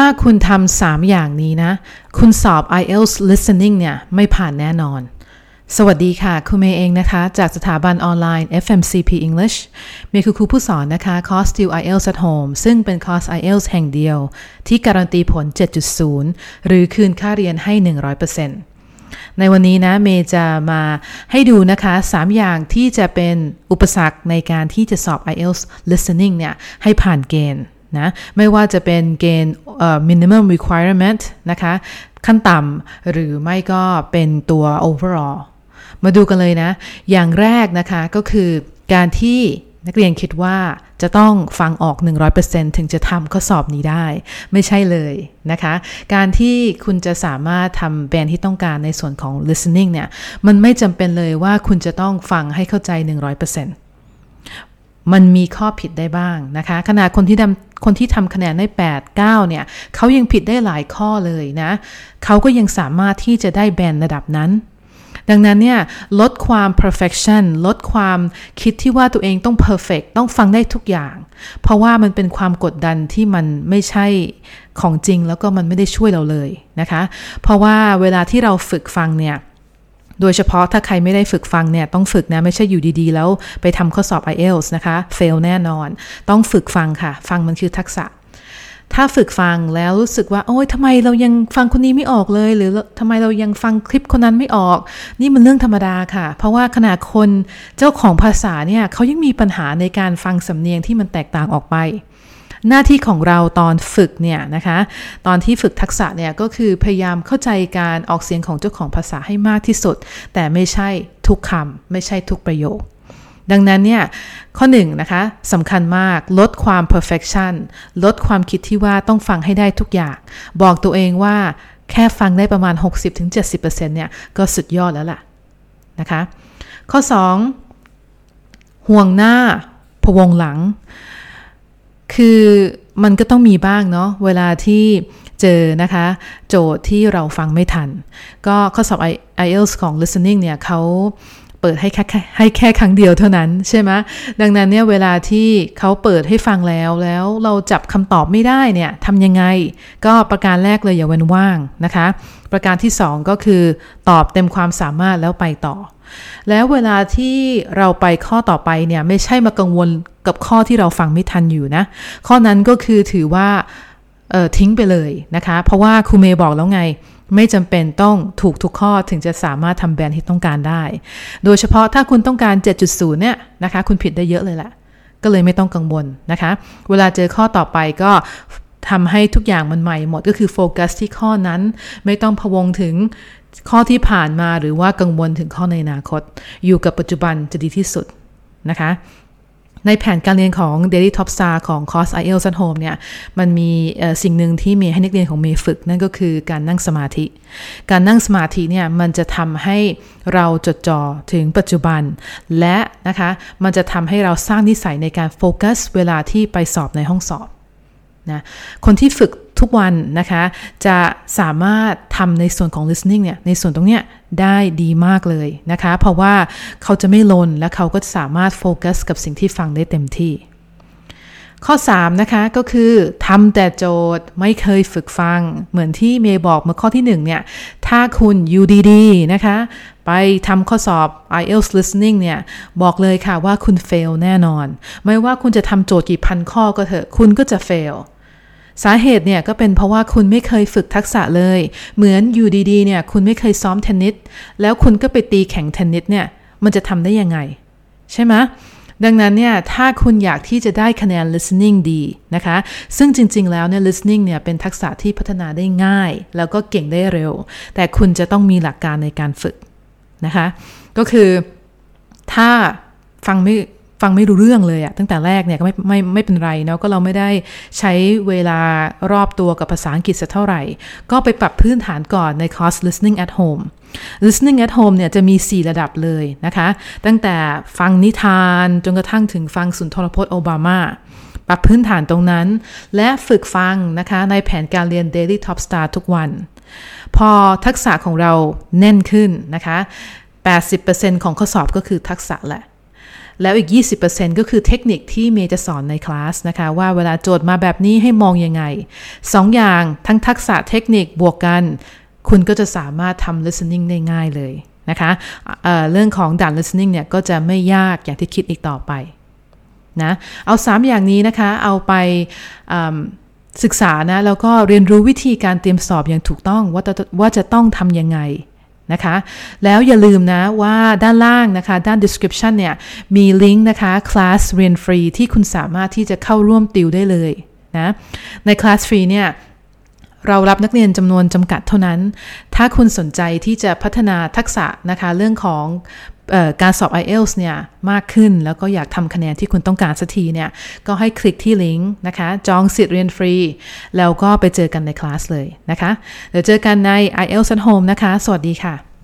ถ้าคุณทำสามอย่างนี้นะ คุณสอบ IELTS listening เนี่ยไม่ผ่านแน่นอน สวัสดีค่ะ คุณเมย์เองนะคะ จากสถาบันออนไลน์ FMCP English เมย์คือครูผู้สอนนะคะ คอร์ส Still IELTS at Home ซึ่งเป็นคอร์ส IELTS แห่งเดียว ที่การันตีผล 7.0 หรือคืนค่าเรียนให้ 100%ในวันนี้นะเมย์จะมาให้ดูนะคะ3อย่างที่จะเป็นอุปสรรคในการที่จะสอบ IELTS listening เนี่ยให้ผ่านเกณฑ์ นะไม่ว่าจะเป็นเกณฑ์ minimum requirement นะคะ ขั้นต่ำหรือไม่ก็เป็นตัว overall มาดูกันเลยนะ อย่างแรกนะคะก็คือการที่นักเรียนคิดว่าจะต้องฟังออก 100%ถึงจะทำข้อสอบนี้ได้ ไม่ใช่เลยนะคะ การที่คุณจะสามารถทำแบนที่ต้องการในส่วนของ listening เนี่ย มันไม่จำเป็นเลยว่าคุณจะต้องฟังให้เข้าใจ 100% มันมีข้อผิดได้บ้างนะคะ ขนาดคนที่ทำคนที่ทำคะแนนได้ 8 9 เนี่ยเขายังผิดได้หลายข้อเลยนะเขาก็ยังสามารถที่จะได้แบนระดับนั้น ดังนั้นเนี่ยลดความ perfection ลดความคิดที่ว่าตัวเองต้อง perfect ต้องฟังได้ทุกอย่าง เพราะว่ามันเป็นความกดดันที่มันไม่ใช่ของจริงแล้วก็มันไม่ได้ช่วยเราเลยนะคะ เพราะว่าเวลาที่เราฝึกฟังเนี่ย โดยเฉพาะถ้าใครไม่ได้ฝึกฟังเนี่ยต้องฝึกนะ ไม่ใช่อยู่ดีๆ แล้วไปทำข้อสอบ IELTS นะคะเฟลแน่นอน ต้องฝึกฟังค่ะ ฟังมันคือทักษะ ถ้าฝึกฟังแล้วรู้สึกว่า โอ้ยทำไมเรายังฟังคนนี้ไม่ออกเลย หรือทำไมเรายังฟังคลิปคนนั้นไม่ออก นี่มันเรื่องธรรมดาค่ะ เพราะว่าขณะคนเจ้าของภาษาเนี่ยเขายังมีปัญหาในการฟังสำเนียงที่มันแตกต่างออกไป หน้าที่ของเราตอนฝึกเนี่ยนะคะ ตอนที่ฝึกทักษะเนี่ยก็คือพยายามเข้าใจการออกเสียงของเจ้าของภาษาให้มากที่สุด แต่ไม่ใช่ทุกคำไม่ใช่ทุกประโยค ดังนั้นเนี่ยข้อหนึ่งนะคะสำคัญมากลดความ perfection ลดความคิดที่ว่าต้องฟังให้ได้ทุกอย่าง บอกตัวเองว่าแค่ฟังได้ประมาณ 60-70%เนี่ยก็สุดยอดแล้วล่ะนะคะ ข้อ 2 ห่วงหน้าพวงหลัง คือมันก็ต้องมีบ้างเนาะเวลาที่เจอนะคะ โจทย์ที่เราฟังไม่ทัน ก็ข้อสอบ IELTS ของ listening เนี่ยเขาเปิดให้แค่ให้แค่ครั้งเดียวเท่านั้นใช่ไหมดังนั้นเนี่ยเวลาที่เขาเปิดให้ฟังแล้วแล้วเราจับคำตอบไม่ได้เนี่ยทำยังไง ก็ประการแรกเลยอย่าเว้นว่างนะคะ ประการที่ 2 ก็คือตอบเต็มความสามารถแล้วไปต่อ แล้วเวลาที่เราไปข้อต่อไปเนี่ยไม่ใช่มากังวล กับข้อที่เราฟังไม่ทันอยู่นะ ข้อนั้นก็คือถือว่าทิ้งไปเลยนะคะ เพราะว่าครูเมย์บอกแล้วไง ไม่จำเป็นต้องถูกทุกข้อถึงจะสามารถทำแบรนด์ที่ต้องการได้ โดยเฉพาะถ้าคุณต้องการ 7.0 เนี่ยนะคะ คุณผิดได้เยอะเลยแหละ ก็เลยไม่ต้องกังวลนะคะ เวลาเจอข้อต่อไปก็ทำให้ทุกอย่างมันใหม่หมดก็คือโฟกัสที่ข้อนั้น ไม่ต้องพวงถึงข้อที่ผ่านมาหรือว่ากังวลถึงข้อในอนาคต อยู่กับปัจจุบันจะดีที่สุดนะคะ ในแผนการเรียนของ Daily Top Star ของคอร์ส IELTS at Home เนี่ย มันมีสิ่งหนึ่งที่เมย์ให้นักเรียนของเมย์ฝึก นั่นก็คือการนั่งสมาธิ การนั่งสมาธิเนี่ย มันจะทำให้เราจดจ่อถึงปัจจุบัน และนะคะ มันจะทำให้เราสร้างนิสัยในการโฟกัสเวลาที่ไปสอบในห้องสอบนะ คนที่ฝึก ทุกวันนะคะ จะสามารถทำในส่วนของ listening เนี่ย ในส่วนตรงเนี้ยได้ดีมากเลยนะคะ เพราะว่าเขาจะไม่ลนและเขาก็สามารถโฟกัสกับสิ่งที่ฟังได้เต็มที่ ข้อ 3 นะคะ ก็คือทำแต่โจทย์ไม่เคยฝึกฟัง เหมือนที่เมย์บอกเมื่อข้อที่ 1 เนี่ย ถ้าคุณอยู่ดีๆนะคะ ไปทำข้อสอบ IELTS listening เนี่ย บอกเลยค่ะว่าคุณ fail แน่นอน ไม่ว่าคุณจะทำโจทย์กี่พันข้อก็เถอะ คุณก็จะ fail สาเหตุเนี่ยก็เป็นเพราะว่าคุณไม่เคยฝึกทักษะเลย เหมือนอยู่ดีๆเนี่ยคุณไม่เคยซ้อมเทนนิสแล้วคุณก็ไปตีแข่งเทนนิสเนี่ยมันจะทำได้ยังไง ใช่ไหมดังนั้นเนี่ยถ้าคุณอยากที่จะได้คะแนน listening ดีนะคะ ซึ่งจริง ๆ แล้วเนี่ย listening เนี่ยเป็นทักษะที่พัฒนาได้ง่าย แล้วก็เก่งได้เร็ว แต่คุณจะต้องมีหลักการในการฝึกนะคะ ก็คือถ้าฟังไม่ ฟังไม่รู้เรื่องเลยอะตั้งแต่แรกเนี่ยก็ไม่ไม่ไม่เป็นไรเนาะก็เราไม่ได้ใช้เวลารอบตัวกับภาษาอังกฤษสักเท่าไหร่ ก็ไปปรับพื้นฐานก่อนในคอร์ส listening at home listening at home เนี่ยจะมี 4 ระดับเลยนะคะ ตั้งแต่ฟังนิทานจนกระทั่งถึงฟังสุนทรพจน์โอบามาปรับพื้นฐานตรงนั้น และฝึกฟังนะคะในแผนการเรียน Daily Top Star ทุกวัน พอทักษะของเราแน่นขึ้นนะคะ 80%ของข้อสอบก็คือทักษะแหละ แล้วอีก 20%ก็คือเทคนิคที่เมย์จะสอนในคลาสนะคะ ว่าเวลาโจทย์มาแบบนี้ให้มองยังไง 2ออย่างทั้งทักษะเทคนิคบวกกัน คุณก็จะสามารถทำ listening ได้ง่ายเลยนะคะเเรื่องของด่าน listening เนี่ยก็จะไม่ยากอย่างที่คิดอีกต่อไปนะเอา 3 อย่างนี้นะคะ เอาไปศึกษานะแล้วก็เรียนรู้วิธีการเตรียมสอบอย่างถูกต้องว่าว่าจะต้องทำยังไง นะคะ แล้วอย่าลืมนะว่าด้านล่างนะคะ ด้าน description เนี่ย มีลิงก์นะคะคลาสเรียนฟรีที่คุณสามารถที่จะเข้าร่วมติวได้เลยนะ ในคลาสฟรีเนี่ยเรารับนักเรียนจำนวนจำกัดเท่านั้น ถ้าคุณสนใจที่จะพัฒนาทักษะนะคะ เรื่องของ การสอบ IELTS เนี่ยมากขึ้นแล้วก็อยากทำคะแนนที่คุณต้องการสักทีเนี่ยก็ให้คลิกที่ลิงก์นะคะ จองสิทธิ์เรียนฟรี แล้วก็ไปเจอกันในคลาสเลยนะคะ เดี๋ยวเจอกันใน IELTS at Home นะคะ สวัสดีค่ะ